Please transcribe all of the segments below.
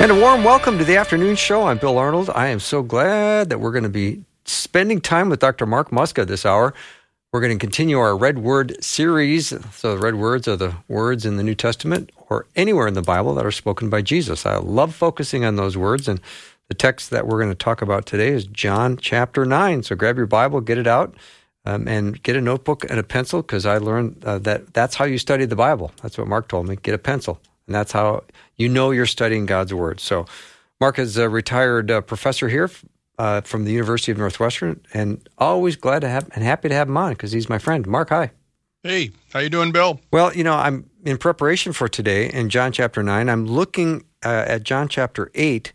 And a warm welcome to the afternoon show. I'm Bill Arnold. I am so glad that we're going to be spending time with Dr. Mark Muska this hour. We're going to continue our Red Word series. So, the red words are the words in the New Testament or anywhere in the Bible that are spoken by Jesus. I love focusing on those words. And the text that we're going to talk about today is John chapter 9. So, grab your Bible, get it out, um, and get a notebook and a pencil because I learned uh, that that's how you study the Bible. That's what Mark told me. Get a pencil. And that's how you know you're studying God's Word. So, Mark is a retired uh, professor here uh, from the University of Northwestern, and always glad to have and happy to have him on because he's my friend. Mark, hi. Hey, how you doing, Bill? Well, you know, I'm in preparation for today in John chapter 9. I'm looking uh, at John chapter 8,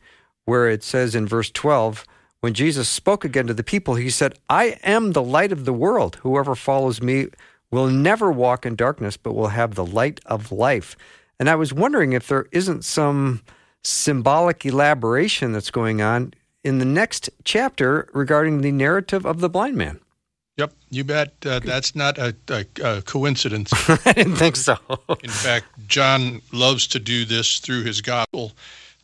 where it says in verse 12, when Jesus spoke again to the people, he said, I am the light of the world. Whoever follows me will never walk in darkness, but will have the light of life. And I was wondering if there isn't some symbolic elaboration that's going on in the next chapter regarding the narrative of the blind man. Yep, you bet. Uh, that's not a, a, a coincidence. I didn't think so. in fact, John loves to do this through his gospel.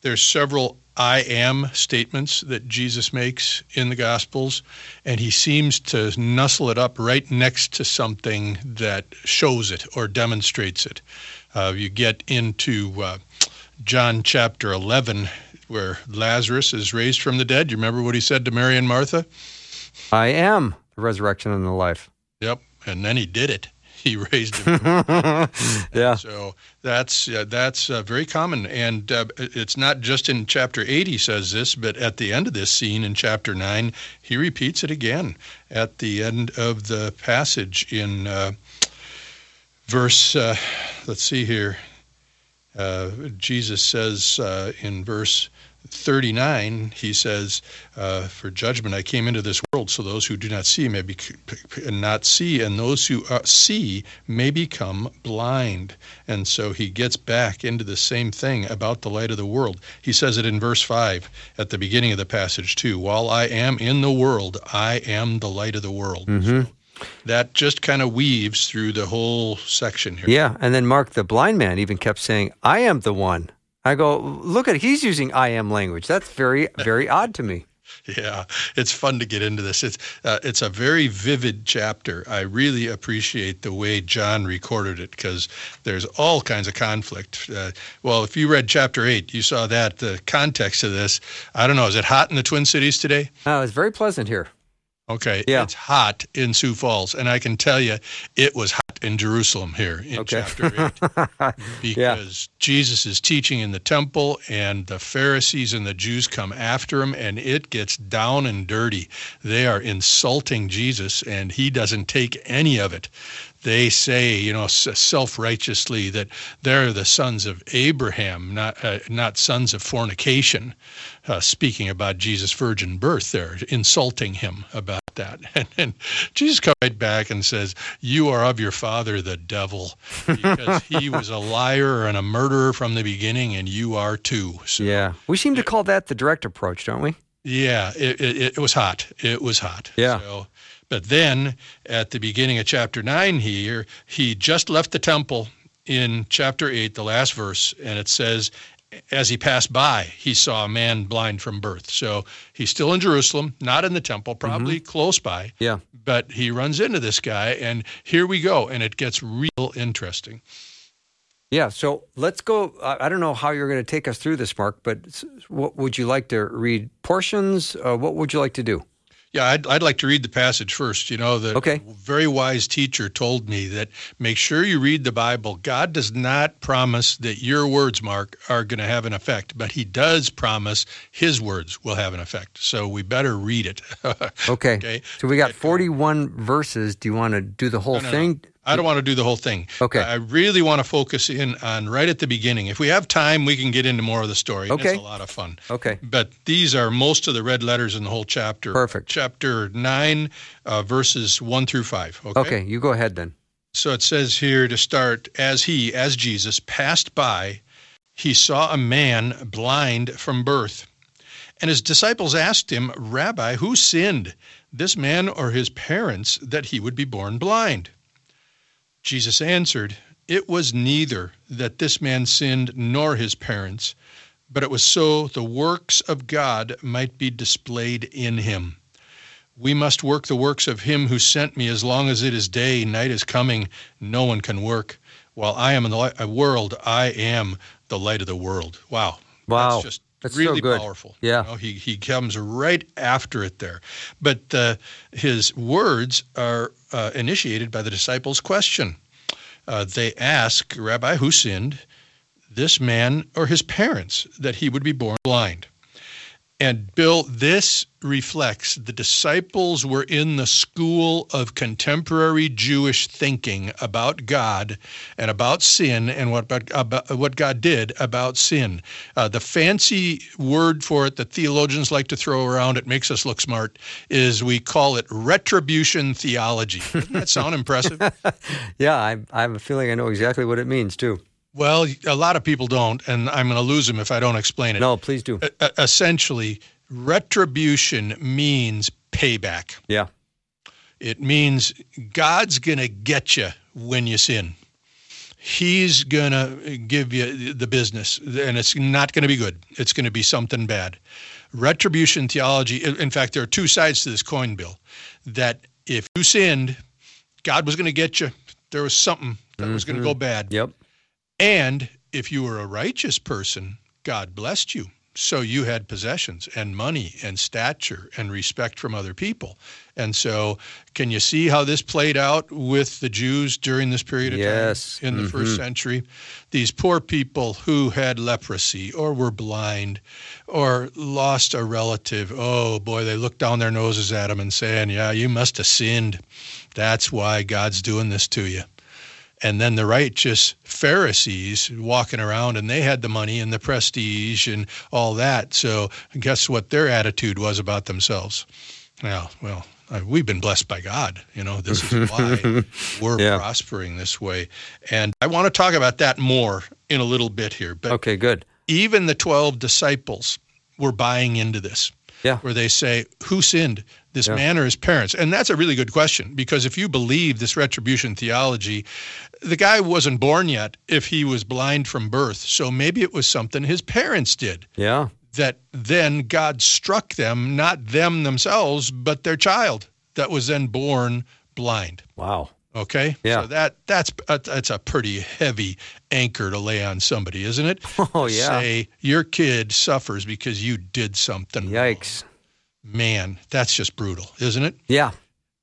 There's several I am statements that Jesus makes in the Gospels, and he seems to nuzzle it up right next to something that shows it or demonstrates it. Uh, you get into uh, John chapter 11, where Lazarus is raised from the dead. You remember what he said to Mary and Martha? I am the resurrection and the life. Yep. And then he did it. He raised him. yeah. So that's uh, that's uh, very common, and uh, it's not just in chapter eight he says this, but at the end of this scene in chapter nine, he repeats it again at the end of the passage in uh, verse, uh, let's see here. Uh, Jesus says uh, in verse 39, he says, uh, "For judgment I came into this world, so those who do not see may be not see, and those who uh, see may become blind." And so he gets back into the same thing about the light of the world. He says it in verse five at the beginning of the passage too. While I am in the world, I am the light of the world. Mm-hmm. So that just kind of weaves through the whole section here. Yeah, and then Mark the blind man even kept saying, "I am the one." I go, "Look at he's using I am language. That's very very odd to me." Yeah, it's fun to get into this. It's uh, it's a very vivid chapter. I really appreciate the way John recorded it because there's all kinds of conflict. Uh, well, if you read chapter eight, you saw that the context of this. I don't know. Is it hot in the Twin Cities today? Oh, it's very pleasant here. Okay. Yeah. It's hot in Sioux Falls. And I can tell you, it was hot in Jerusalem here in Okay. chapter 8. because Jesus is teaching in the temple, and the Pharisees and the Jews come after him, and it gets down and dirty. They are insulting Jesus, and he doesn't take any of it. They say, you know, self righteously that they're the sons of Abraham, not, uh, not sons of fornication uh, speaking about Jesus' virgin birth there, insulting him about that. And, and Jesus comes right back and says, You are of your father, the devil, because he was a liar and a murderer from the beginning, and you are too. So, Yeah, we seem to call that the direct approach, don't we? yeah, it, it, it was hot. It was hot. Yeah. So, but then at the beginning of chapter 9 here, he just left the temple in chapter 8, the last verse, and it says, as he passed by, he saw a man blind from birth. So he's still in Jerusalem, not in the temple, probably close by. Yeah. But he runs into this guy, and here we go, and it gets real interesting. Yeah, so let's go. I I don't know how you're going to take us through this, Mark, but what would you like to read portions? Uh, what would you like to do? Yeah, I'd, I'd like to read the passage first. You know, the Okay. very wise teacher told me that make sure you read the Bible. God does not promise that your words, Mark, are going to have an effect, but He does promise His words will have an effect. So we better read it. Okay. Okay. So we got uh, 41 verses. Do you want to do the whole No, no, no. I don't want to do the whole thing. Okay. I really want to focus in on right at the beginning. If we have time, we can get into more of the story. Okay. It's a lot of fun. Okay. But these are most of the red letters in the whole chapter. Perfect. Chapter 9, uh, verses 1 through 5. Okay? Okay, you go ahead then. So it says here to start, as he, as Jesus, passed by, he saw a man blind from birth. And his disciples asked him, Rabbi, who sinned, this man or his parents, that he would be born blind? Jesus answered, It was neither that this man sinned nor his parents, but it was so the works of God might be displayed in him. We must work the works of him who sent me as long as it is day, night is coming, no one can work. While I am in the light, world, I am the light of the world. Wow. Wow. That's just That's so really good. powerful. Yeah. You know, he, he comes right after it there. But uh, his words are uh, initiated by the disciples' question. Uh, they ask, Rabbi, who sinned, this man or his parents, that he would be born blind? And Bill, this reflects the disciples were in the school of contemporary Jewish thinking about God and about sin and what about, what God did about sin. Uh, the fancy word for it that theologians like to throw around, it makes us look smart, is we call it retribution theology. Doesn't that sound impressive? Yeah, I, I have a feeling I know exactly what it means too. Well, a lot of people don't, and I'm going to lose them if I don't explain it. No, please do. E- essentially, retribution means payback. Yeah. It means God's going to get you when you sin. He's going to give you the business, and it's not going to be good. It's going to be something bad. Retribution theology, in fact, there are two sides to this coin, Bill. That if you sinned, God was going to get you. There was something that was going to go mm-hmm. bad. Yep. And if you were a righteous person, God blessed you. So you had possessions and money and stature and respect from other people. And so, can you see how this played out with the Jews during this period of Yes. time in the first mm-hmm. century? These poor people who had leprosy or were blind or lost a relative. Oh boy, they look down their noses at them and saying, Yeah, you must have sinned. That's why God's doing this to you and then the righteous Pharisees walking around, and they had the money and the prestige and all that. So, guess what their attitude was about themselves? Well, well, we've been blessed by God. You know, this is why we're Yeah. prospering this way. And I want to talk about that more in a little bit here. But Okay, good. even the 12 disciples were buying into this Yeah. where they say, Who sinned, this Yeah. man or his parents? And that's a really good question because if you believe this retribution theology, the guy wasn't born yet if he was blind from birth. So maybe it was something his parents did Yeah. that then God struck them, not them themselves, but their child that was then born blind. Wow. Okay. Yeah. So that that's uh, that's a pretty heavy anchor to lay on somebody, isn't it? Oh, yeah. Say your kid suffers because you did something. wrong. Man, that's just brutal, isn't it? Yeah.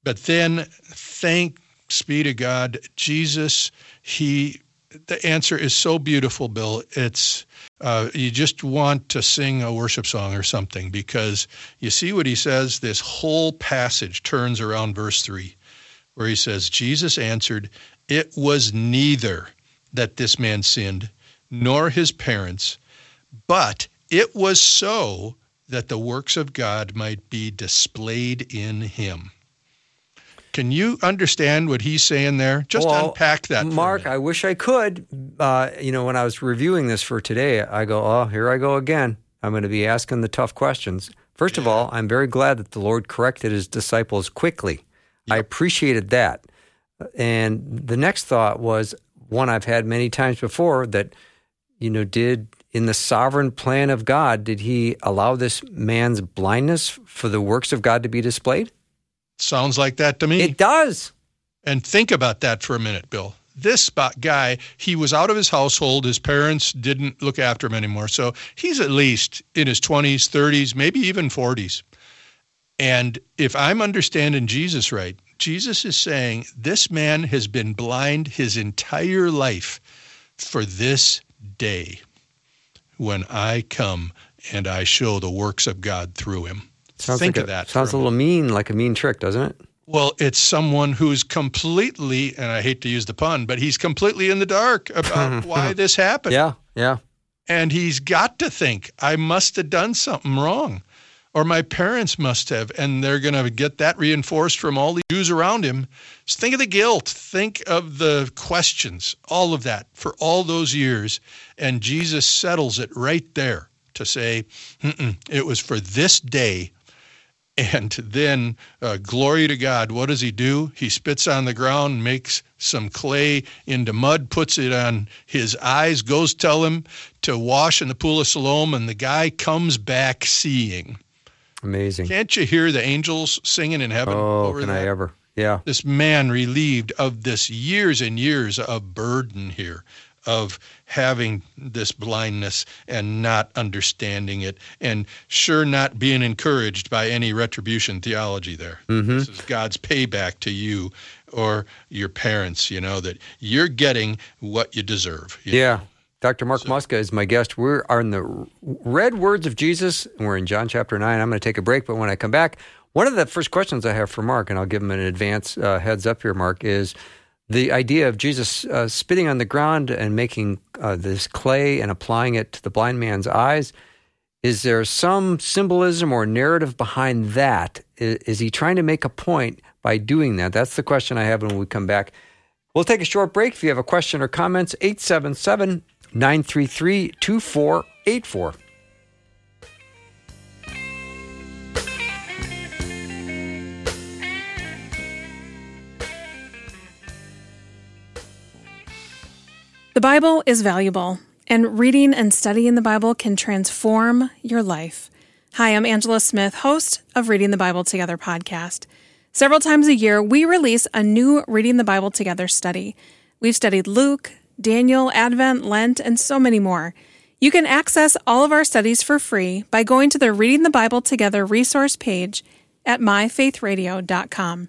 But then, thanks be to God, Jesus. He, the answer is so beautiful, Bill. It's uh, you just want to sing a worship song or something because you see what he says. This whole passage turns around verse three, where he says, "Jesus answered, It was neither that this man sinned, nor his parents, but it was so." That the works of God might be displayed in him. Can you understand what he's saying there? Just Well, unpack that. Mark. I wish I could. Uh, you know, when I was reviewing this for today, I go, oh, here I go again. I'm going to be asking the tough questions. First of all, I'm very glad that the Lord corrected his disciples quickly. I appreciated that. And the next thought was one I've had many times before that, you know, did in the sovereign plan of God, did he allow this man's blindness for the works of God to be displayed? Sounds like that to me. It does. and think about that for a minute, Bill. This guy, he was out of his household. His parents didn't look after him anymore. So he's at least in his 20s, 30s, maybe even 40s. And if I'm understanding Jesus right, Jesus is saying this man has been blind his entire life for this day when I come and I show the works of God through him. Sounds Think like of a, that. Sounds a a little mean, like a mean trick, doesn't it? Well, it's someone who's completely, and I hate to use the pun, but he's completely in the dark about why this happened. Yeah, yeah. And he's got to think, I must have done something wrong, or my parents must have. And they're going to get that reinforced from all the Jews around him. Just think of the guilt, think of the questions, all of that for all those years. And Jesus settles it right there to say, it was for this day and then, uh, glory to God, what does he do? He spits on the ground, makes some clay into mud, puts it on his eyes, goes tell him to wash in the pool of Siloam, and the guy comes back seeing. Amazing. Can't you hear the angels singing in heaven? Oh, can that? I ever? Yeah. This man relieved of this years and years of burden here of having this blindness and not understanding it, and sure not being encouraged by any retribution theology there. Mm-hmm. This is God's payback to you or your parents, you know, that you're getting what you deserve. You yeah. Know? Dr. Mark so, Muska is my guest. We are in the red words of Jesus, and we're in John chapter 9. I'm going to take a break, but when I come back, one of the first questions I have for Mark, and I'll give him an advance uh, heads up here, Mark, is the idea of Jesus uh, spitting on the ground and making uh, this clay and applying it to the blind man's eyes. Is there some symbolism or narrative behind that? Is, is, he trying to make a point by doing that? That's the question I have when we come back. We'll take a short break. If you have a question or comments, 877 933 2484. The Bible is valuable, and reading and studying the Bible can transform your life. Hi, I'm Angela Smith, host of Reading the Bible Together podcast. Several times a year, we release a new Reading the Bible Together study. We've studied Luke, Daniel, Advent, Lent, and so many more. You can access all of our studies for free by going to the Reading the Bible Together resource page at myfaithradio.com.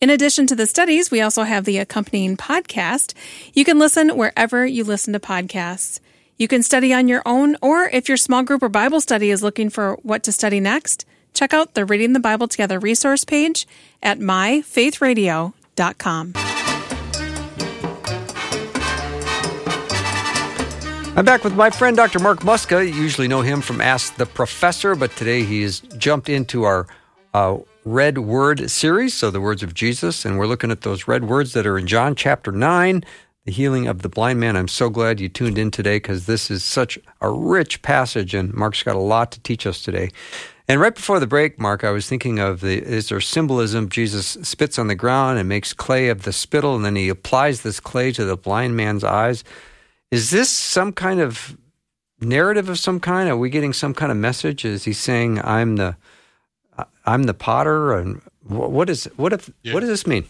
In addition to the studies, we also have the accompanying podcast. You can listen wherever you listen to podcasts. You can study on your own, or if your small group or Bible study is looking for what to study next, check out the Reading the Bible Together resource page at myfaithradio.com. I'm back with my friend Dr. Mark Muska. You usually know him from Ask the Professor, but today he has jumped into our uh, Red Word series, so the words of Jesus, and we're looking at those red words that are in John chapter 9, the healing of the blind man. I'm so glad you tuned in today because this is such a rich passage, and Mark's got a lot to teach us today. And right before the break, Mark, I was thinking of the is there symbolism? Jesus spits on the ground and makes clay of the spittle, and then he applies this clay to the blind man's eyes. Is this some kind of narrative of some kind? Are we getting some kind of message? Is he saying, I'm the I'm the potter, and what is what if yeah. what does this mean?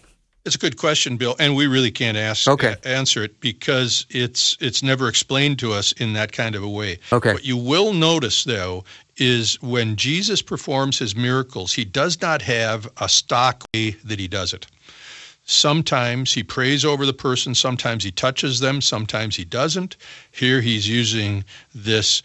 It's a good question, Bill, and we really can't ask okay. uh, answer it because it's it's never explained to us in that kind of a way. Okay. What you will notice though is when Jesus performs his miracles, he does not have a stock way that he does it. Sometimes he prays over the person, sometimes he touches them, sometimes he doesn't. Here he's using this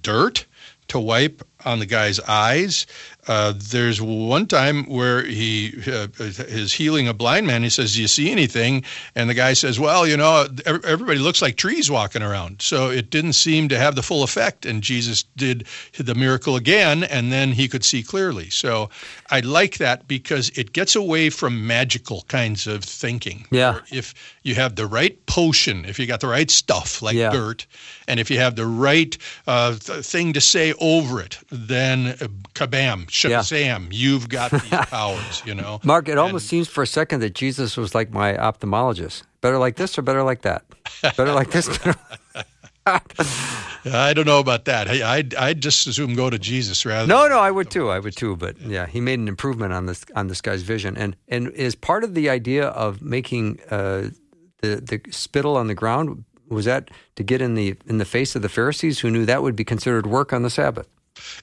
dirt to wipe on the guy's eyes. Uh, there's one time where he uh, is healing a blind man. He says, "Do you see anything?" And the guy says, "Well, you know, everybody looks like trees walking around." So it didn't seem to have the full effect. And Jesus did the miracle again, and then he could see clearly. So I like that because it gets away from magical kinds of thinking. Yeah. If you have the right potion, if you got the right stuff like yeah. dirt, and if you have the right uh, thing to say over it, then uh, kabam Shazam, yeah. you've got these powers, you know. Mark, it and, almost seems for a second that Jesus was like my ophthalmologist. Better like this or better like that? Better like this? I don't know about that. I, I'd, I'd just assume go to Jesus rather. No, no, I would too. I would too. But yeah, he made an improvement on this on this guy's vision, and and is part of the idea of making uh, the the spittle on the ground was that to get in the in the face of the Pharisees who knew that would be considered work on the Sabbath.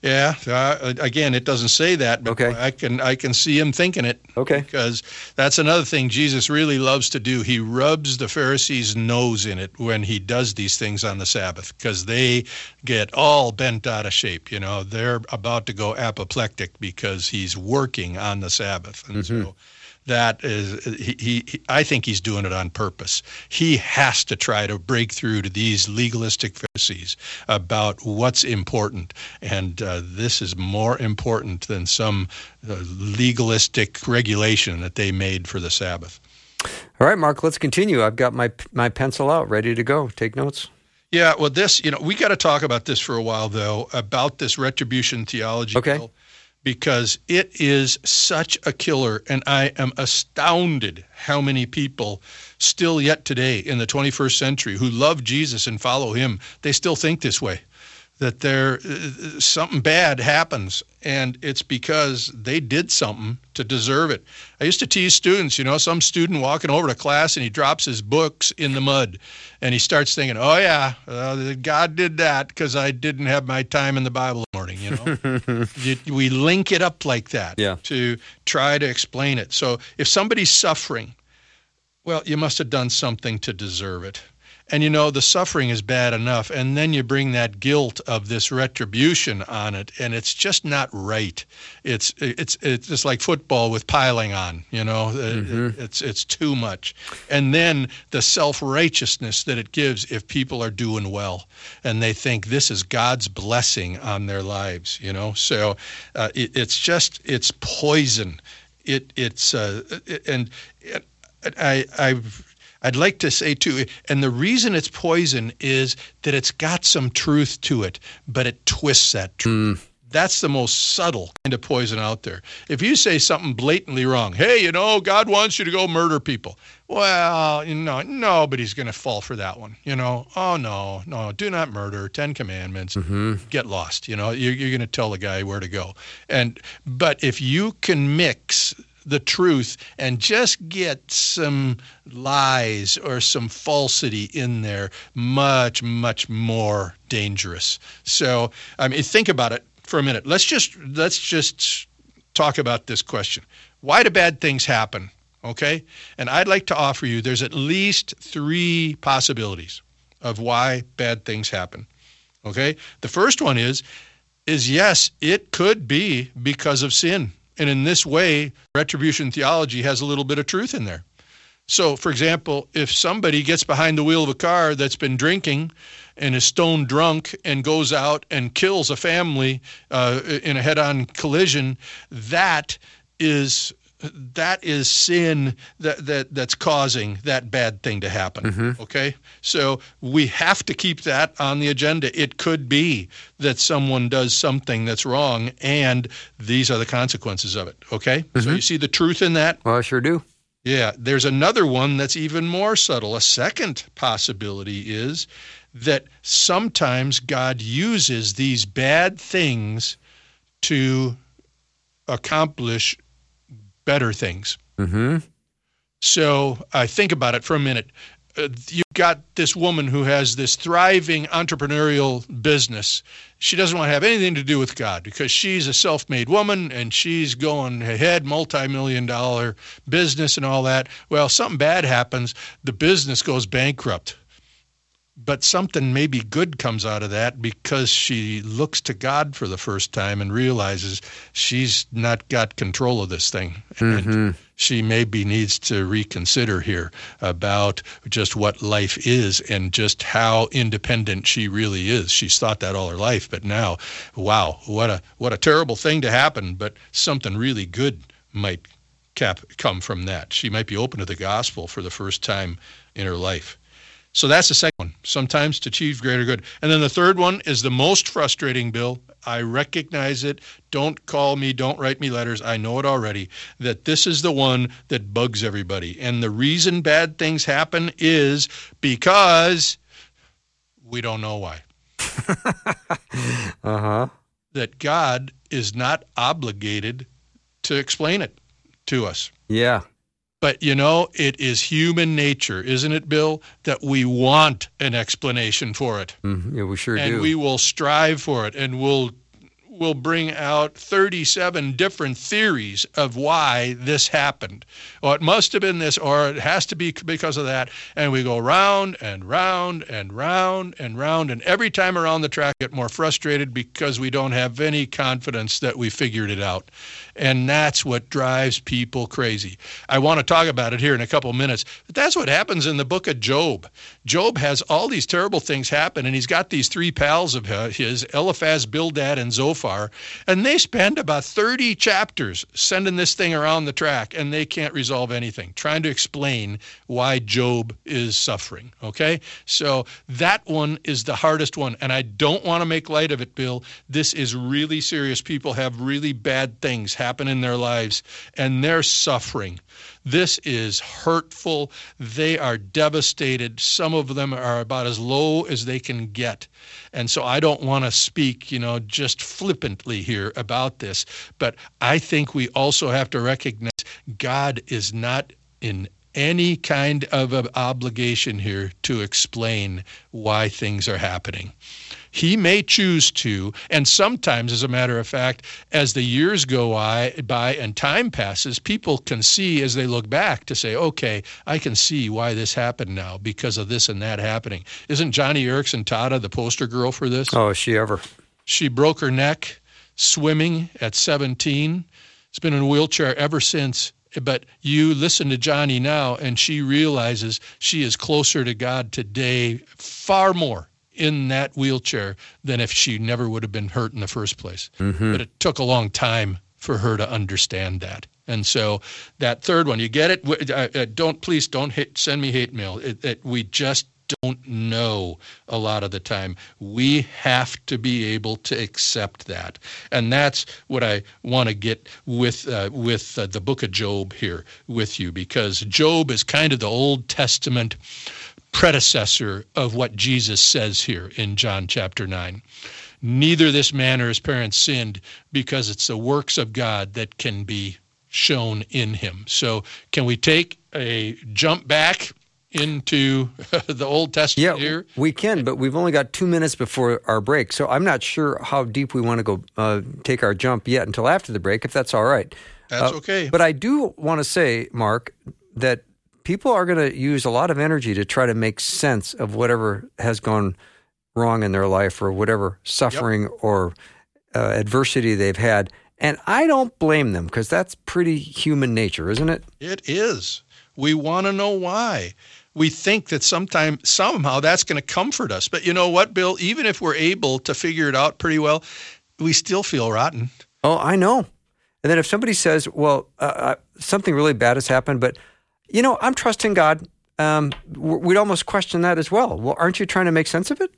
Yeah. Uh, again, it doesn't say that, but Okay. I can I can see him thinking it. Okay. Because that's another thing Jesus really loves to do. He rubs the Pharisees' nose in it when he does these things on the Sabbath because they get all bent out of shape. You know, they're about to go apoplectic because he's working on the Sabbath, and so that is he, he, I think he's doing it on purpose. He has to try to break through to these legalistic Pharisees about what's important, and uh, this is more important than some uh, legalistic regulation that they made for the Sabbath. All right, Mark, let's continue. I've got my my pencil out, ready to go. Take notes. Yeah, well, this, you know, we got to talk about this for a while, though, about this retribution theology. Okay. Bill, because it is such a killer. And I am astounded how many people still yet today in the 21st century who love Jesus and follow him, they still think this way. That there uh, something bad happens, and it's because they did something to deserve it. I used to tease students, you know, some student walking over to class and he drops his books in the mud, and he starts thinking, "Oh yeah, uh, God did that because I didn't have my time in the Bible this morning." You know, You- we link it up like that Yeah. to try to explain it. So if somebody's suffering, well, you must have done something to deserve it. And you know, the suffering is bad enough. And then you bring that guilt of this retribution on it, and it's just not right. It's it's it's just like football with piling on, you know, Uh, it's it's too much. And then the self-righteousness that it gives if people are doing well and they think this is God's blessing on their lives, you know. So uh, it, it's just it's poison. It it's uh, and it, I I've I'd like to say too, and the reason it's poison is that it's got some truth to it, but it twists that truth. Hmm. That's the most subtle kind of poison out there. If you say something blatantly wrong, hey, you know, God wants you to go murder people. Well, you know, nobody's going to fall for that one. You know, oh no, no, do not murder. Ten Commandments. Mm-hmm. Get lost. You know, you're, you're going to tell the guy where to go. And but if you can mix the truth and just get some lies or some falsity in there, much, much more dangerous. So, I mean, think about it for a minute. Let's just let's just talk about this question: Why do bad things happen? Okay, and I'd like to offer you there's at least three possibilities of why bad things happen. Okay, the first one is is yes, it could be because of sin. And in this way, retribution theology has a little bit of truth in there. So, for example, if somebody gets behind the wheel of a car that's been drinking and is stone drunk and goes out and kills a family uh, in a head-on collision, that is that is sin that, that that's causing that bad thing to happen. Mm-hmm. Okay, so we have to keep that on the agenda. It could be that someone does something that's wrong, and these are the consequences of it. Okay, so mm-hmm. you see the truth in that. Well, I sure do. Yeah, there's another one that's even more subtle. A second possibility is that sometimes God uses these bad things to accomplish better things. Mm-hmm. So I think about it for a minute. Uh, you've got this woman who has this thriving entrepreneurial business. She doesn't want to have anything to do with God because she's a self made woman and she's going ahead, multi million dollar business and all that. Well, something bad happens, the business goes bankrupt. But something maybe good comes out of that because she looks to God for the first time and realizes she's not got control of this thing. And mm-hmm. she maybe needs to reconsider here about just what life is and just how independent she really is. She's thought that all her life, but now, wow, what a what a terrible thing to happen, but something really good might cap, come from that. She might be open to the gospel for the first time in her life. So that's the second one, sometimes to achieve greater good. And then the third one is the most frustrating, Bill. I recognize it. Don't call me, don't write me letters. I know it already. That this is the one that bugs everybody. And the reason bad things happen is because we don't know why. Uh huh. That God is not obligated to explain it to us. Yeah. But you know, it is human nature, isn't it, Bill, that we want an explanation for it. hmm Yeah, we sure and do. And we will strive for it and we'll will bring out 37 different theories of why this happened. Or it must have been this, or it has to be because of that. And we go round and round and round and round. And every time around the track, get more frustrated because we don't have any confidence that we figured it out. And that's what drives people crazy. I want to talk about it here in a couple minutes. But that's what happens in the book of Job. Job has all these terrible things happen, and he's got these three pals of his, Eliphaz, Bildad, and Zophar, and they spend about 30 chapters sending this thing around the track, and they can't resolve anything, trying to explain why Job is suffering. Okay? So that one is the hardest one, and I don't want to make light of it, Bill. This is really serious. People have really bad things happen in their lives, and they're suffering. This is hurtful. They are devastated. Some of them are about as low as they can get. And so I don't want to speak, you know, just flippantly here about this, but I think we also have to recognize God is not in any kind of an obligation here to explain why things are happening. He may choose to, and sometimes, as a matter of fact, as the years go by and time passes, people can see as they look back to say, okay, I can see why this happened now because of this and that happening. Isn't Joni Eareckson Tada the poster girl for this? Oh, is she ever? She broke her neck swimming at 17. It's been in a wheelchair ever since but you listen to Joni now, and she realizes she is closer to God today, far more in that wheelchair than if she never would have been hurt in the first place. Mm-hmm. But it took a long time for her to understand that. And so that third one, you get it? Uh, uh, don't please don't hit, send me hate mail. It, it, we just don't know a lot of the time. We have to be able to accept that, and that's what I want to get with uh, with uh, the book of Job here with you, because Job is kind of the Old Testament predecessor of what Jesus says here in John chapter 9. Neither this man or his parents sinned because it's the works of God that can be shown in him. So, can we take a jump back into the Old Testament yeah, here? We can, but we've only got two minutes before our break. So, I'm not sure how deep we want to go uh, take our jump yet until after the break, if that's all right. That's uh, okay. But I do want to say, Mark, that people are going to use a lot of energy to try to make sense of whatever has gone wrong in their life or whatever suffering yep. or uh, adversity they've had. And I don't blame them because that's pretty human nature, isn't it? It is. We want to know why. We think that sometime somehow that's going to comfort us. But you know what, Bill? Even if we're able to figure it out pretty well, we still feel rotten. Oh, I know. And then if somebody says, "Well, uh, uh something really bad has happened," but you know, I'm trusting God. Um, we'd almost question that as well. Well, aren't you trying to make sense of it?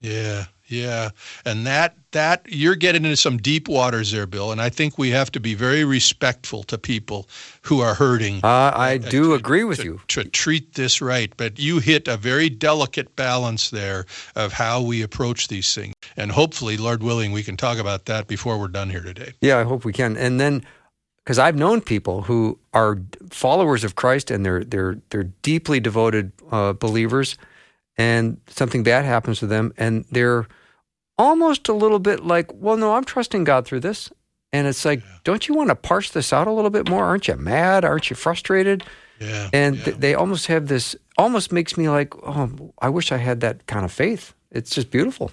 Yeah, yeah, and that that you're getting into some deep waters there, Bill. And I think we have to be very respectful to people who are hurting. Uh, I uh, do to, agree with to, you. To treat this right, but you hit a very delicate balance there of how we approach these things, and hopefully, Lord willing, we can talk about that before we're done here today. Yeah, I hope we can. And then because I've known people who are followers of Christ and they're they're they're deeply devoted uh, believers, and something bad happens to them, and they're almost a little bit like, well, no, I'm trusting God through this, and it's like, yeah. don't you want to parse this out a little bit more? Aren't you mad? Aren't you frustrated? Yeah, and yeah. Th- they almost have this. Almost makes me like, oh, I wish I had that kind of faith. It's just beautiful.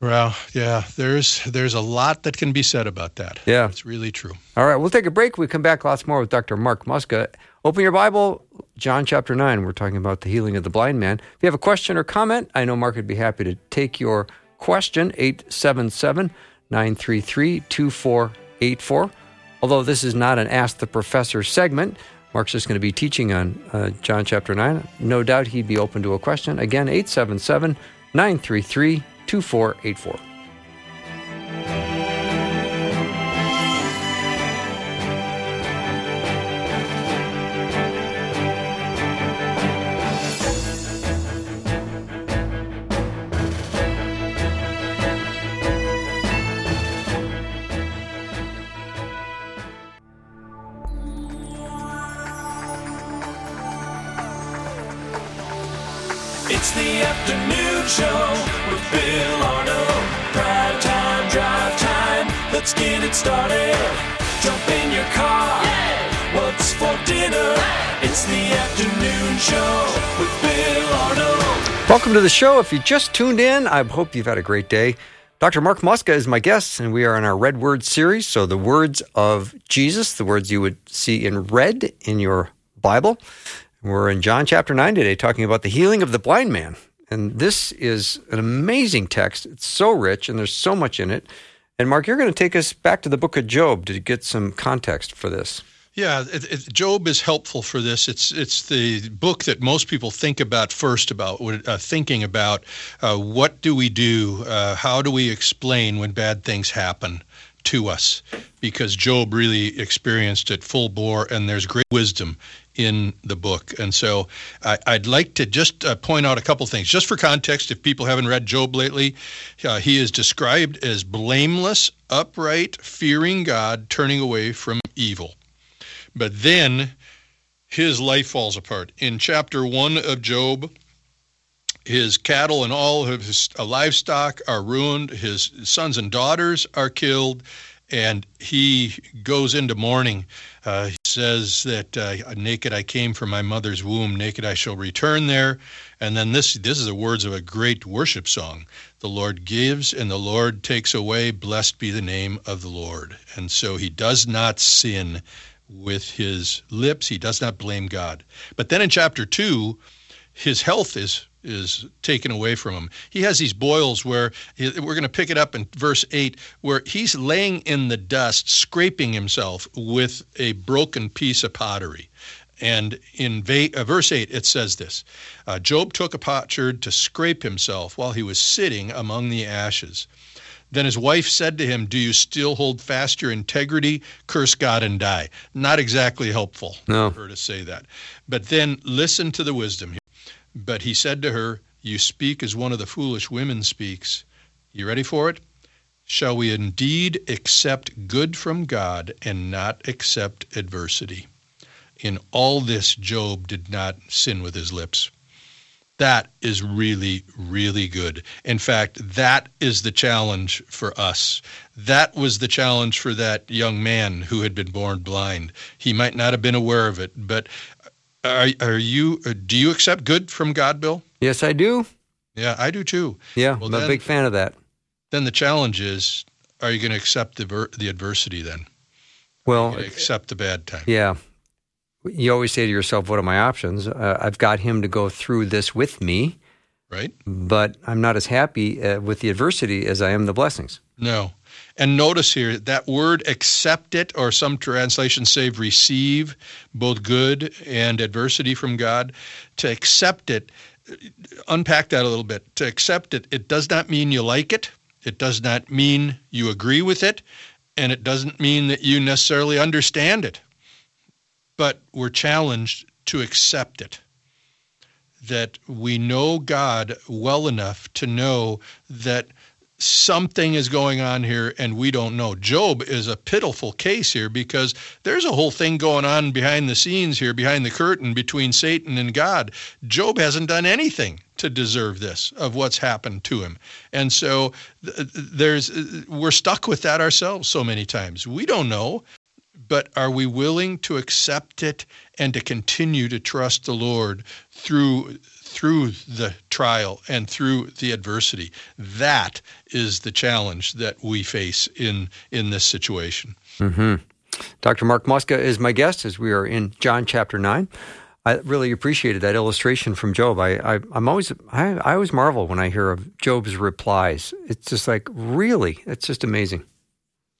Well, yeah, there's there's a lot that can be said about that. Yeah, it's really true. All right, we'll take a break. We come back lots more with Dr. Mark Muska. Open your Bible, John chapter nine. We're talking about the healing of the blind man. If you have a question or comment, I know Mark would be happy to take your question. 877 933 2484. Although this is not an Ask the Professor segment, Mark's just going to be teaching on uh, John chapter 9. No doubt he'd be open to a question. Again, 877 933 2484. Welcome to the show. If you just tuned in, I hope you've had a great day. Dr. Mark Muska is my guest, and we are in our Red Word series. So, the words of Jesus, the words you would see in red in your Bible. We're in John chapter 9 today, talking about the healing of the blind man. And this is an amazing text. It's so rich, and there's so much in it. And, Mark, you're going to take us back to the book of Job to get some context for this. Yeah, it, it, Job is helpful for this. It's it's the book that most people think about first about uh, thinking about uh, what do we do, uh, how do we explain when bad things happen to us, because Job really experienced it full bore, and there's great wisdom in the book. And so I, would like to just uh, point out a couple things, just for context. If people haven't read Job lately, uh, he is described as blameless, upright, fearing God, turning away from evil. But then his life falls apart. In chapter one of Job, his cattle and all of his livestock are ruined. His sons and daughters are killed, and he goes into mourning. Uh, he says that uh, naked I came from my mother's womb, naked I shall return there. And then this this is the words of a great worship song. The Lord gives and the Lord takes away. Blessed be the name of the Lord. And so he does not sin with his lips. He does not blame God. But then in chapter 2, his health is is taken away from him. He has these boils where we're going to pick it up in verse 8 where he's laying in the dust scraping himself with a broken piece of pottery. And in uh, verse 8, it says this uh, Job took a potsherd to scrape himself while he was sitting among the ashes. Then his wife said to him, Do you still hold fast your integrity? Curse God and die. Not exactly helpful no. for her to say that. But then listen to the wisdom here. But he said to her, You speak as one of the foolish women speaks. You ready for it? Shall we indeed accept good from God and not accept adversity? In all this, Job did not sin with his lips. That is really, really good. In fact, that is the challenge for us. That was the challenge for that young man who had been born blind. He might not have been aware of it, but are, are you? Do you accept good from God, Bill? Yes, I do. Yeah, I do too. Yeah, well, I'm then, a big fan of that. Then the challenge is: Are you going to accept the ver- the adversity? Then, well, accept the bad time. Yeah, you always say to yourself, "What are my options?" Uh, I've got him to go through this with me, right? But I'm not as happy uh, with the adversity as I am the blessings. No, and notice here that word "accept it," or some translations say "receive," both good and adversity from God. To accept it, unpack that a little bit. To accept it, it does not mean you like it. It does not mean you agree with it, and it doesn't mean that you necessarily understand it but we're challenged to accept it. That we know God well enough to know that something is going on here and we don't know. Job is a pitiful case here because there's a whole thing going on behind the scenes here, behind the curtain between Satan and God. Job hasn't done anything to deserve this of what's happened to him. And so there's we're stuck with that ourselves so many times. We don't know but are we willing to accept it and to continue to trust the Lord through through the trial and through the adversity? That is the challenge that we face in in this situation. Mm-hmm. Dr. Mark Muska is my guest as we are in John chapter nine. I really appreciated that illustration from Job. I, I am always I, I always marvel when I hear of Job's replies. It's just like really, it's just amazing.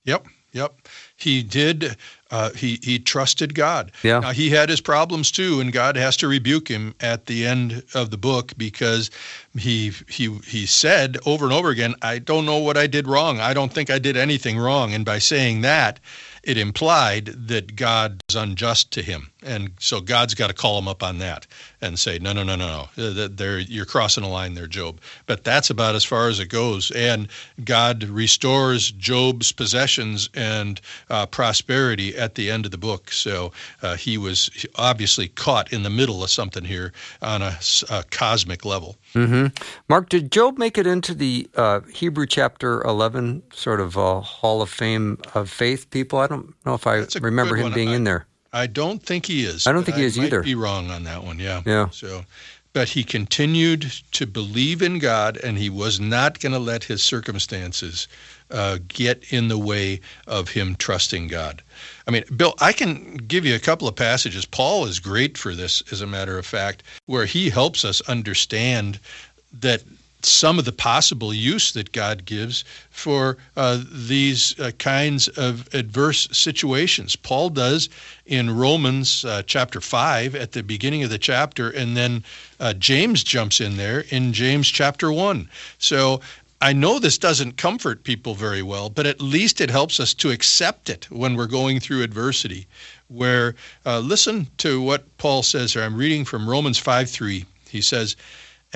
Yep, yep. He did uh, he he trusted God. Yeah. Now, he had his problems too, and God has to rebuke him at the end of the book because he he he said over and over again, "I don't know what I did wrong. I don't think I did anything wrong." And by saying that, it implied that God is unjust to him. And so God's got to call him up on that and say, no, no, no, no, no. They're, you're crossing a line there, Job. But that's about as far as it goes. And God restores Job's possessions and uh, prosperity at the end of the book. So uh, he was obviously caught in the middle of something here on a, a cosmic level. Mm-hmm. Mark, did Job make it into the uh, Hebrew chapter 11 sort of uh, Hall of Fame of Faith people? I don't know if I remember him one. being I, in there. I don't think he is. I don't think he is I is might either. Be wrong on that one. Yeah. Yeah. So, but he continued to believe in God, and he was not going to let his circumstances uh, get in the way of him trusting God. I mean, Bill, I can give you a couple of passages. Paul is great for this, as a matter of fact, where he helps us understand that some of the possible use that God gives for uh, these uh, kinds of adverse situations. Paul does in Romans uh, chapter 5 at the beginning of the chapter, and then uh, James jumps in there in James chapter 1. So I know this doesn't comfort people very well, but at least it helps us to accept it when we're going through adversity. Where, uh, listen to what Paul says here. I'm reading from Romans 5 3. He says,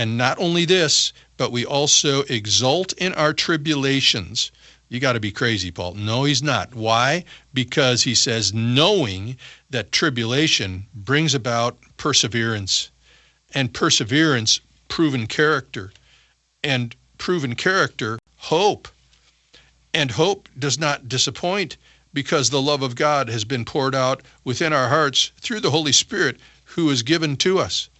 and not only this, but we also exult in our tribulations. You got to be crazy, Paul. No, he's not. Why? Because he says, knowing that tribulation brings about perseverance, and perseverance, proven character, and proven character, hope. And hope does not disappoint because the love of God has been poured out within our hearts through the Holy Spirit who is given to us.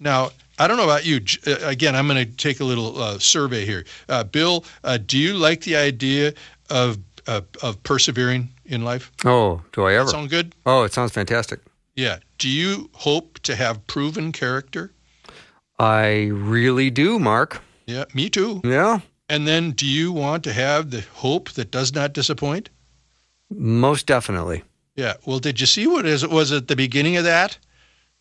Now, I don't know about you. Uh, again, I'm going to take a little uh, survey here. Uh, Bill, uh, do you like the idea of uh, of persevering in life? Oh, do I ever? Sound good? Oh, it sounds fantastic. Yeah. Do you hope to have proven character? I really do, Mark. Yeah, me too. Yeah, And then, do you want to have the hope that does not disappoint? most definitely. Yeah. Well, did you see what is it was at the beginning of that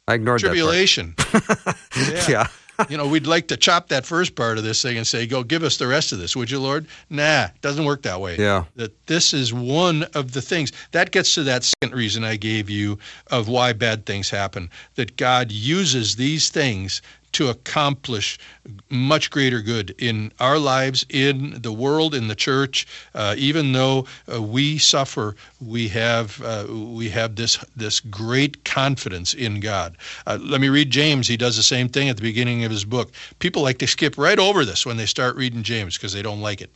I ignored tribulation? that. Part. Yeah. you know, we'd like to chop that first part of this thing and say, "Go, give us the rest of this, would you, Lord?" Nah, doesn't work that way. Yeah. That this is one of the things that gets to that second reason I gave you of why bad things happen. That God uses these things to accomplish much greater good in our lives, in the world, in the church. Uh, even though uh, we suffer, we have uh, we have this this great confidence in God. Uh, let me read James. He does the same thing at the beginning of his book. People like to skip right over this when they start reading James because they don't like it.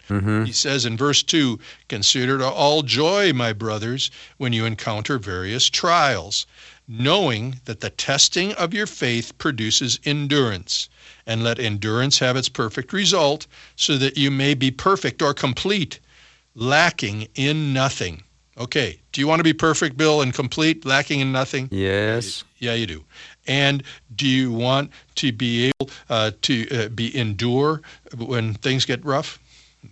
He says in verse two, "Consider it all joy, my brothers, when you encounter various trials." Knowing that the testing of your faith produces endurance. And let endurance have its perfect result, so that you may be perfect or complete, lacking in nothing. Okay, do you want to be perfect, Bill, and complete, lacking in nothing? Yes. Yeah, you do. And do you want to be able uh, to uh, be endure when things get rough?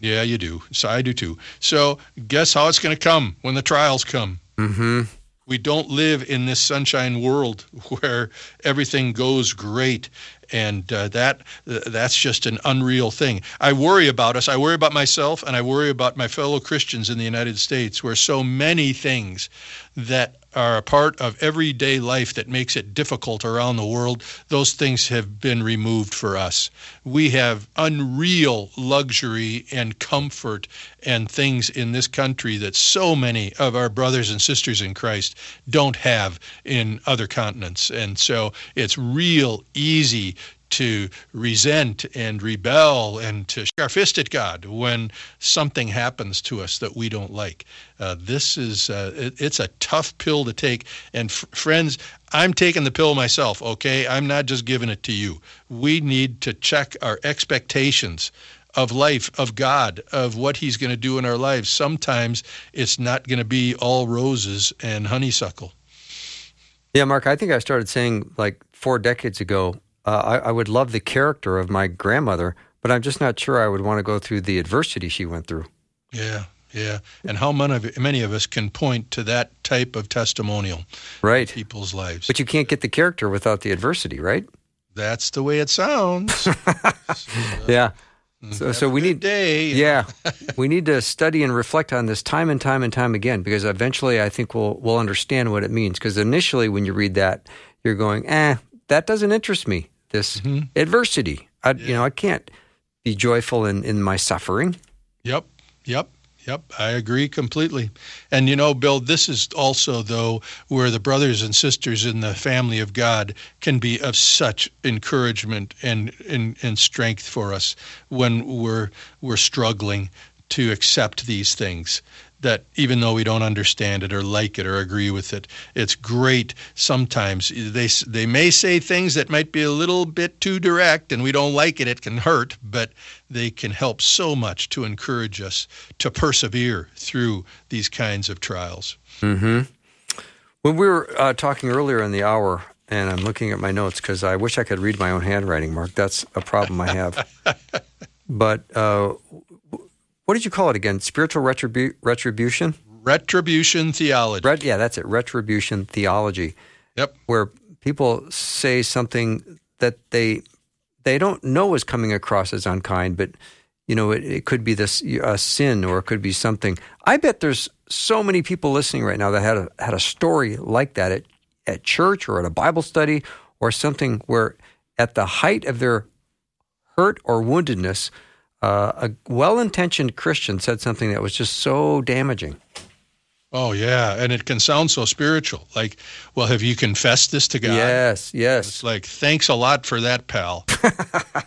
Yeah, you do. So I do too. So guess how it's going to come when the trials come? Mm-hmm. We don't live in this sunshine world where everything goes great, and uh, that uh, that's just an unreal thing. I worry about us. I worry about myself, and I worry about my fellow Christians in the United States, where so many things that are a part of everyday life that makes it difficult around the world, those things have been removed for us. We have unreal luxury and comfort and things in this country that so many of our brothers and sisters in Christ don't have in other continents. And so it's real easy to resent and rebel and to shake our fist at God when something happens to us that we don't like. Uh, this is uh, it, it's a tough pill to take. And f- friends, I'm taking the pill myself. Okay, I'm not just giving it to you. We need to check our expectations of life, of God, of what He's going to do in our lives. Sometimes it's not going to be all roses and honeysuckle. Yeah, Mark, I think I started saying like four decades ago, uh, I, I would love the character of my grandmother, but I'm just not sure I would want to go through the adversity she went through. Yeah, yeah. And how many of, many of us can point to that type of testimonial Right. in people's lives? But you can't get the character without the adversity, right? That's the way it sounds. Yeah. So, so we need day. yeah, we need to study and reflect on this time and time and time again because eventually I think we'll we'll understand what it means. Because initially, when you read that, you're going, "Eh, that doesn't interest me." This mm-hmm. adversity, I, you know, I can't be joyful in in my suffering. Yep, yep, yep. I agree completely. And you know, Bill, this is also, though, where the brothers and sisters in the family of God can be of such encouragement and, and, and strength for us when we're, we're struggling to accept these things. That even though we don't understand it or like it or agree with it, it's great. Sometimes they they may say things that might be a little bit too direct, and we don't like it. It can hurt, but they can help so much to encourage us to persevere through these kinds of trials. Mm-hmm. When we were uh, talking earlier in the hour, and I'm looking at my notes because I wish I could read my own handwriting, Mark. That's a problem I have. but uh, what did you call it again? Spiritual retribu- retribution? Retribution theology. Ret- yeah, that's it. Retribution theology. Yep. Where people say something that they they don't know is coming across as unkind, but you know it, it could be this a sin or it could be something. I bet there's so many people listening right now that had a had a story like that at at church or at a Bible study or something where at the height of their hurt or woundedness, uh, a well-intentioned Christian said something that was just so damaging. Oh yeah, and it can sound so spiritual. Like, well, have you confessed this to God? Yes, yes. It's like, thanks a lot for that, pal.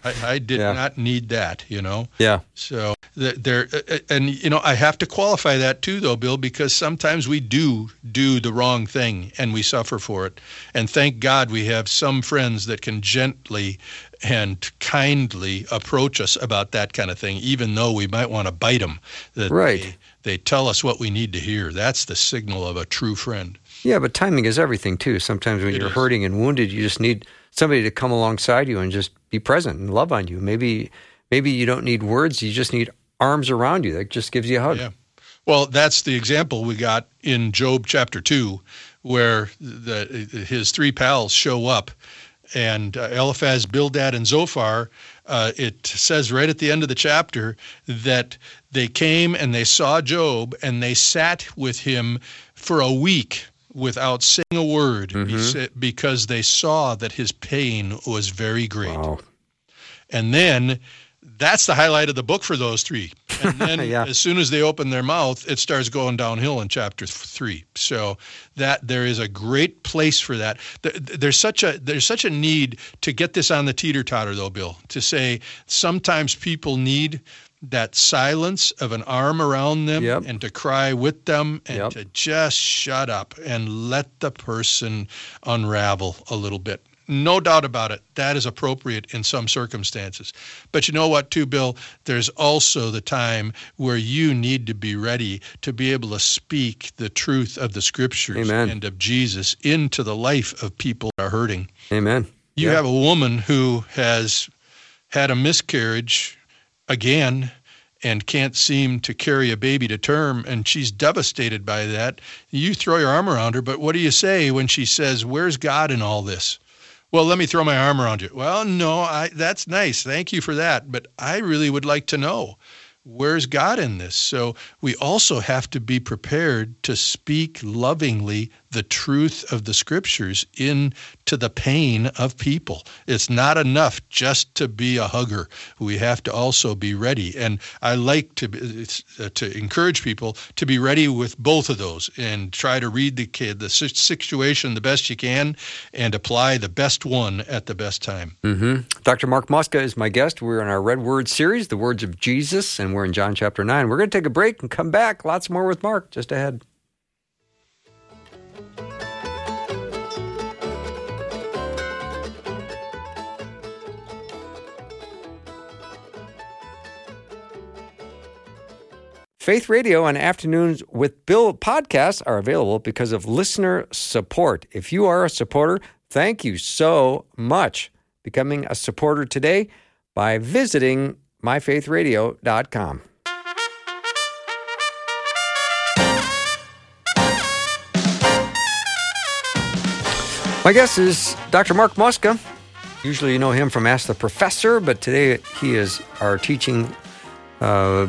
I, I did Yeah. not need that, you know. Yeah. So there, uh, and you know, I have to qualify that too, though, Bill, because sometimes we do do the wrong thing and we suffer for it. And thank God we have some friends that can gently and kindly approach us about that kind of thing, even though we might want to bite them. That Right. They, they tell us what we need to hear. That's the signal of a true friend. Yeah, but timing is everything too. Sometimes when It you're is. hurting and wounded, you just need somebody to come alongside you and just be present and love on you. Maybe maybe you don't need words, you just need arms around you that just gives you a hug. Yeah. Well, that's the example we got in Job chapter 2, where the, his three pals show up. And uh, Eliphaz, Bildad, and Zophar, uh, it says right at the end of the chapter that they came and they saw Job and they sat with him for a week without saying a word Mm-hmm. because they saw that his pain was very great. Wow. And then that's the highlight of the book for those three. And then Yeah. as soon as they open their mouth, it starts going downhill in chapter three. So that there is a great place for that. Th- th- There's such a there's such a need to get this on the teeter totter though, Bill. To say sometimes people need that silence of an arm around them Yep. and to cry with them and Yep. to just shut up and let the person unravel a little bit. No doubt about it. That is appropriate in some circumstances. But you know what, too, Bill? There's also the time where you need to be ready to be able to speak the truth of the scriptures Amen. and of Jesus into the life of people that are hurting. Amen. You Yeah. have a woman who has had a miscarriage again and can't seem to carry a baby to term, and she's devastated by that. You throw your arm around her, but what do you say when she says, Where's God in all this? Well, let me throw my arm around you. Well, no, I, that's nice. Thank you for that. But I really would like to know where's God in this? So we also have to be prepared to speak lovingly the truth of the scriptures into the pain of people. It's not enough just to be a hugger. We have to also be ready. And I like to uh, to encourage people to be ready with both of those and try to read the kid the situation the best you can and apply the best one at the best time. hmm Dr. Mark Muska is my guest. We're in our Red Word series, The Words of Jesus, and we're in John chapter 9. We're going to take a break and come back. Lots more with Mark just ahead. Faith Radio and Afternoons with Bill podcasts are available because of listener support. If you are a supporter, thank you so much. Becoming a supporter today by visiting myfaithradio.com. My guest is Dr. Mark Muska. Usually you know him from Ask the Professor, but today he is our teaching, uh,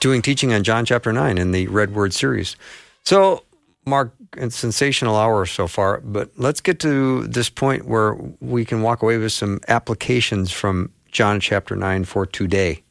doing teaching on John chapter 9 in the Red Word series. So, Mark, it's sensational hour so far, but let's get to this point where we can walk away with some applications from John chapter 9 for today.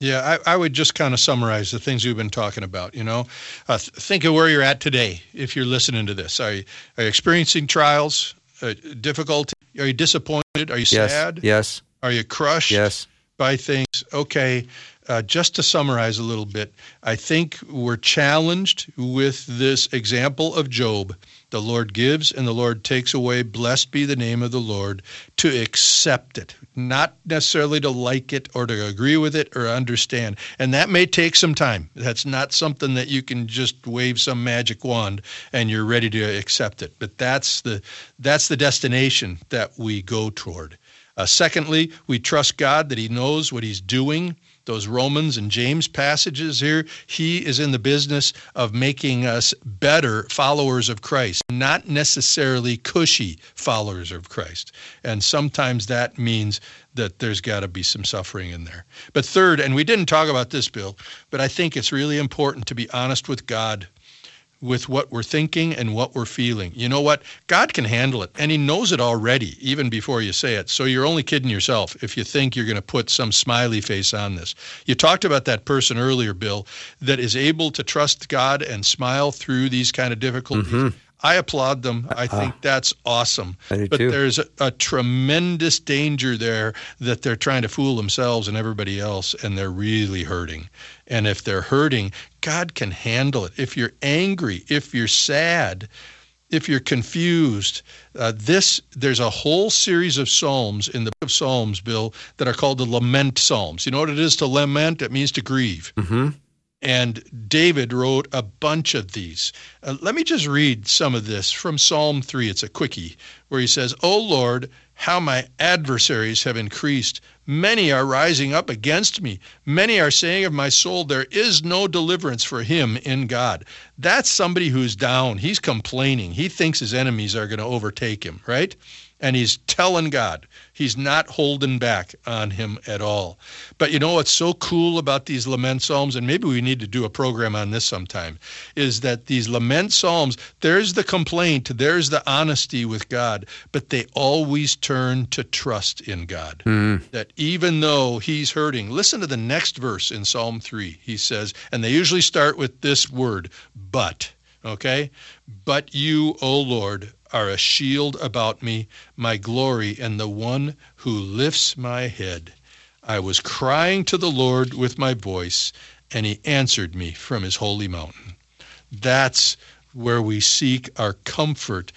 Yeah, I, I would just kind of summarize the things we've been talking about. You know, uh, th- think of where you're at today. If you're listening to this, are you, are you experiencing trials, uh, difficulty? Are you disappointed? Are you Yes. sad? Yes. Are you crushed Yes. by things? Okay, uh, just to summarize a little bit, I think we're challenged with this example of Job. The Lord gives and the Lord takes away. Blessed be the name of the Lord. To accept it, not necessarily to like it or to agree with it or understand. And that may take some time. That's not something that you can just wave some magic wand and you're ready to accept it. But that's the that's the destination that we go toward. Uh, secondly, we trust God that He knows what He's doing. Those Romans and James passages here, He is in the business of making us better followers of Christ, not necessarily cushy followers of Christ. And sometimes that means that there's got to be some suffering in there. But third, and we didn't talk about this, Bill, but I think it's really important to be honest with God with what we're thinking and what we're feeling. You know what? God can handle it, and He knows it already, even before you say it. So you're only kidding yourself if you think you're going to put some smiley face on this. You talked about that person earlier, Bill, that is able to trust God and smile through these kind of difficulties. Mm-hmm. I applaud them. I uh-huh. think that's awesome. But too. there's a, a tremendous danger there that they're trying to fool themselves and everybody else, and they're really hurting. And if they're hurting, God can handle it. If you're angry, if you're sad, if you're confused, uh, this there's a whole series of psalms in the book of Psalms, Bill, that are called the lament psalms. You know what it is to lament? It means to grieve. Mm-hmm. And David wrote a bunch of these. Uh, let me just read some of this from Psalm 3. It's a quickie where he says, O Lord, how my adversaries have increased. Many are rising up against me. Many are saying of my soul, There is no deliverance for him in God. That's somebody who's down. He's complaining. He thinks his enemies are going to overtake him, right? And he's telling God. He's not holding back on him at all. But you know what's so cool about these lament psalms, and maybe we need to do a program on this sometime, is that these lament psalms, there's the complaint, there's the honesty with God, but they always turn to trust in God. Hmm. That even though he's hurting, listen to the next verse in Psalm 3. He says, and they usually start with this word, but. Okay? But you, O Lord, are a shield about me, my glory, and the one who lifts my head. I was crying to the Lord with my voice, and he answered me from his holy mountain. That's where we seek our comfort,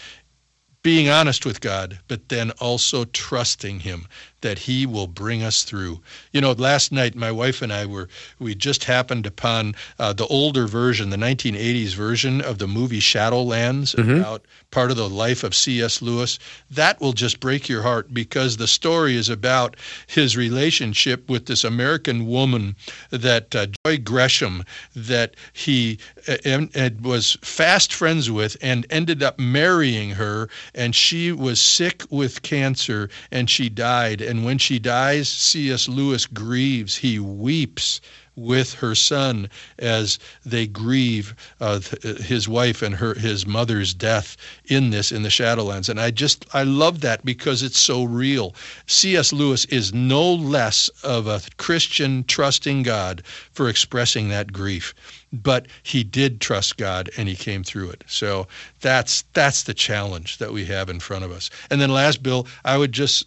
being honest with God, but then also trusting him that he will bring us through. You know, last night my wife and I were we just happened upon uh, the older version, the 1980s version of the movie Shadowlands about part of the life of C.S. Lewis. That will just break your heart because the story is about his relationship with this American woman that uh, Joy Gresham that he uh, and was fast friends with and ended up marrying her and she was sick with cancer and she died and when she dies C.S. Lewis grieves. He weeps with her son as they grieve uh, th- his wife and her his mother's death in this in the Shadowlands. And I just I love that because it's so real. C.S. Lewis is no less of a Christian trusting God for expressing that grief but he did trust God and he came through it. So that's that's the challenge that we have in front of us. And then last bill I would just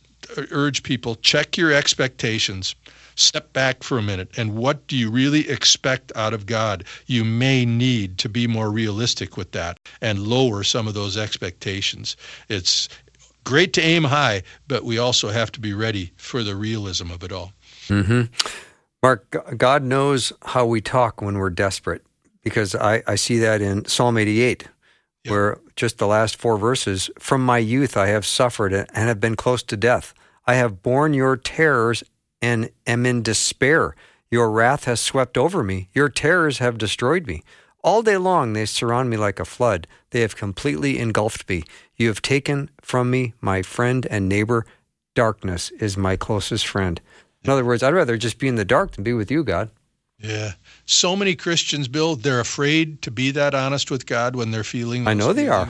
urge people check your expectations step back for a minute and what do you really expect out of God? You may need to be more realistic with that and lower some of those expectations. It's great to aim high, but we also have to be ready for the realism of it all. Mm-hmm. Mark, God knows how we talk when we're desperate because I, I see that in Psalm 88, Where just the last four verses from my youth I have suffered and have been close to death. I have borne your terrors and am in despair. Your wrath has swept over me. Your terrors have destroyed me. All day long they surround me like a flood. They have completely engulfed me. You have taken from me my friend and neighbor darkness is my closest friend. In other words, I'd rather just be in the dark than be with you, God. Yeah. So many Christians, Bill, they're afraid to be that honest with God when they're feeling. I know they are.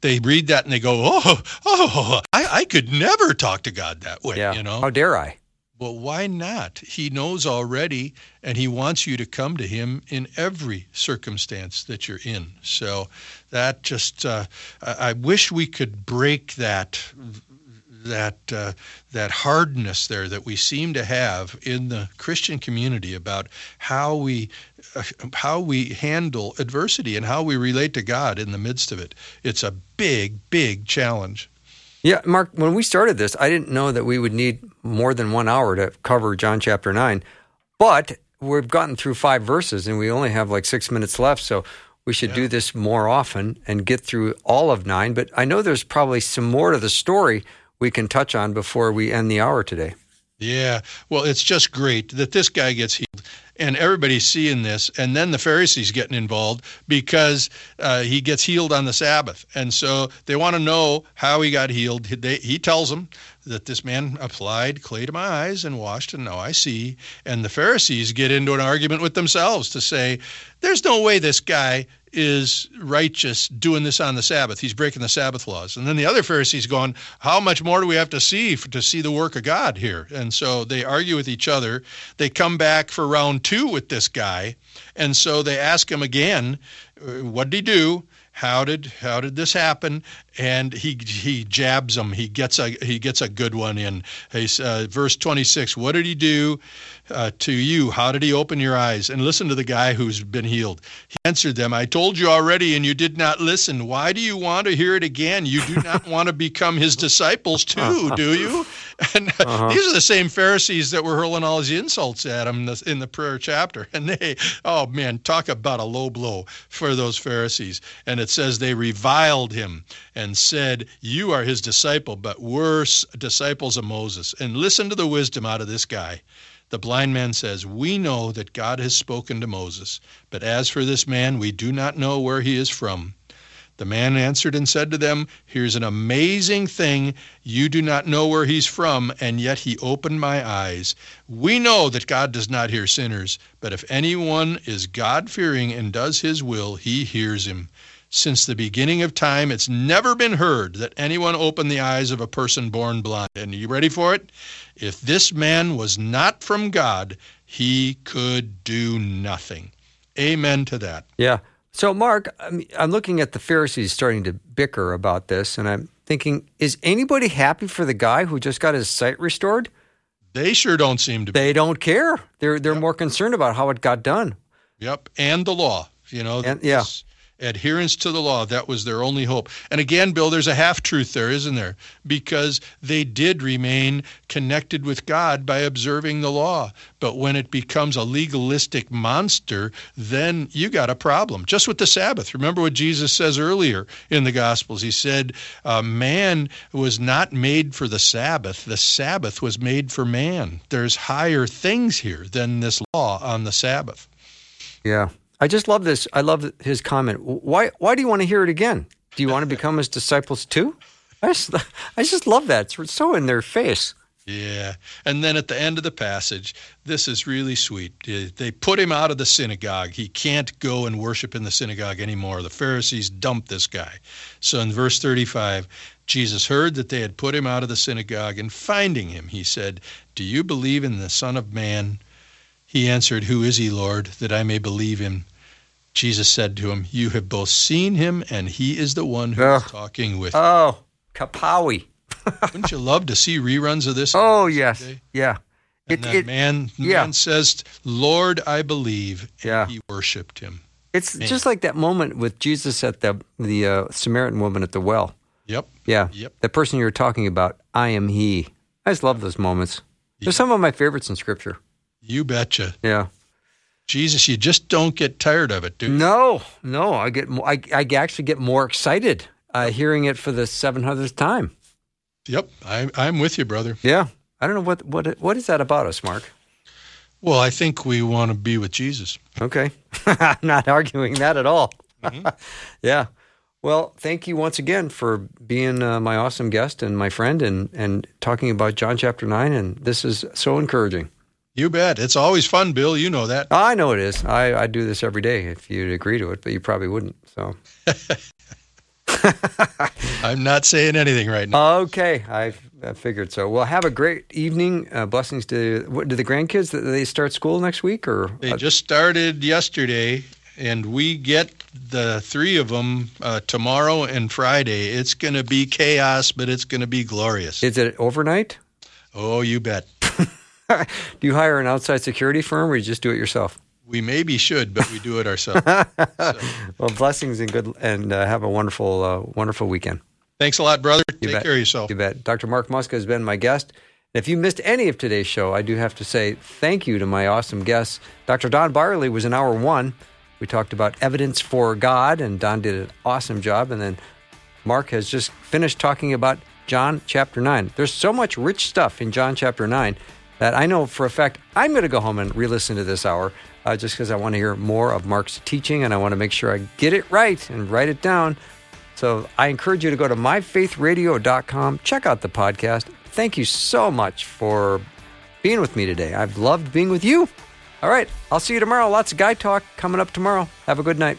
They read that and they go, "Oh, oh, I, I could never talk to God that way." Yeah. You know. How dare I? Well, why not? He knows already, and he wants you to come to him in every circumstance that you're in. So that just, uh, I I wish we could break that that uh, that hardness there that we seem to have in the Christian community about how we uh, how we handle adversity and how we relate to God in the midst of it. It's a big, big challenge. Yeah, Mark, when we started this, I didn't know that we would need more than one hour to cover John chapter 9. But we've gotten through five verses and we only have like six minutes left. So we should do this more often and get through all of 9. But I know there's probably some more to the story we can touch on before we end the hour today. Yeah. Well, it's just great that this guy gets healed. And everybody's seeing this, and then the Pharisees getting involved because uh, he gets healed on the Sabbath, and so they want to know how he got healed. They, he tells them that this man applied clay to my eyes and washed, and now I see. And the Pharisees get into an argument with themselves to say, "There's no way this guy is righteous doing this on the Sabbath. He's breaking the Sabbath laws. And then the other Pharisees going, how much more do we have to see for, to see the work of God here? And so they argue with each other. They come back for round two with this guy, and so they ask him again, what did he do? How did how did this happen? And he he jabs them. He gets a he gets a good one in. He's, uh, verse 26. What did he do uh, to you? How did he open your eyes? And listen to the guy who's been healed. He answered them, I told you already, and you did not listen. Why do you want to hear it again? You do not want to become his disciples too, do you? And uh, these are the same Pharisees that were hurling all these insults at him in the, in the prayer chapter. And they, oh man, talk about a low blow for those Pharisees. And it says they reviled him and said, You are his disciple, but worse disciples of Moses. And listen to the wisdom out of this guy. The blind man says, We know that God has spoken to Moses, but as for this man, we do not know where he is from. The man answered and said to them, Here's an amazing thing. You do not know where he's from, and yet he opened my eyes. We know that God does not hear sinners, but if anyone is God fearing and does his will, he hears him. Since the beginning of time, it's never been heard that anyone opened the eyes of a person born blind. And are you ready for it? If this man was not from God, he could do nothing. Amen to that. Yeah. So, Mark, I'm, I'm looking at the Pharisees starting to bicker about this, and I'm thinking, is anybody happy for the guy who just got his sight restored? They sure don't seem to be. They don't care. They're they're more concerned about how it got done. Yep, and the law. You know, And- yeah. this adherence to the law. That was their only hope. And again, Bill, there's a half truth there, isn't there? Because they did remain connected with God by observing the law. But when it becomes a legalistic monster, then you got a problem. Just with the Sabbath. Remember what Jesus says earlier in the Gospels. He said, uh, Man was not made for the Sabbath, the Sabbath was made for man. There's higher things here than this law on the Sabbath. Yeah. I just love this. I love his comment. Why why do you want to hear it again? Do you want to become his disciples too? I just, I just love that. It's so in their face. Yeah. And then at the end of the passage, this is really sweet. They put him out of the synagogue. He can't go and worship in the synagogue anymore. The Pharisees dumped this guy. So in verse 35, Jesus heard that they had put him out of the synagogue, and finding him, he said, Do you believe in the Son of Man? He answered, Who is he, Lord, that I may believe him? Jesus said to him, You have both seen him, and he is the one who is Ugh. talking with you. Oh, kapowie. Wouldn't you love to see reruns of this? Oh, yes. someday? Yeah. And It, that it, man, yeah. man says, Lord, I believe. And Yeah. he worshiped him. it's Man. just like that moment with Jesus at the, the uh, Samaritan woman at the well. Yep. Yeah. Yep. The person you were talking about, I am he. I just love those moments. They're some of my favorites in Scripture. You betcha. Yeah. Jesus, you just don't get tired of it, do you? No, no. I get I, I actually get more excited uh, hearing it for the 700th time. Yep. I, I'm with you, brother. Yeah. I don't know what what what is that about us, Mark? Well, I think we want to be with Jesus. Okay. I'm not arguing that at all. Mm-hmm. yeah. Well, thank you once again for being uh, my awesome guest and my friend and, and talking about John chapter 9. And this is so encouraging. You bet. It's always fun, Bill. You know that. I know it is. I, I do this every day if you'd agree to it, but you probably wouldn't. So. I'm not saying anything right now. Okay, I, I figured so. Well, have a great evening. Uh, blessings to what, do the grandkids? They start school next week or? They just started yesterday, and we get the three of them uh, tomorrow and Friday. It's going to be chaos, but it's going to be glorious. Is it overnight? oh, you bet. do you hire an outside security firm or you just do it yourself? We maybe should, but we do it ourselves. Well, blessings and good, and uh, have a wonderful, uh, wonderful weekend. Thanks a lot, brother. You Take bet. care of yourself. You bet. Dr. Mark Muska has been my guest. If you missed any of today's show, I do have to say thank you to my awesome guests. Dr. Don Bierle was in hour one. We talked about evidence for God, and Don did an awesome job. And then Mark has just finished talking about John chapter 9. There's so much rich stuff in John chapter 9 that I know for a fact I'm going to go home and re listen to this hour uh, just because I want to hear more of Mark's teaching and I want to make sure I get it right and write it down. So I encourage you to go to myfaithradio.com, check out the podcast. Thank you so much for being with me today. I've loved being with you. All right, I'll see you tomorrow. Lots of guy talk coming up tomorrow. Have a good night.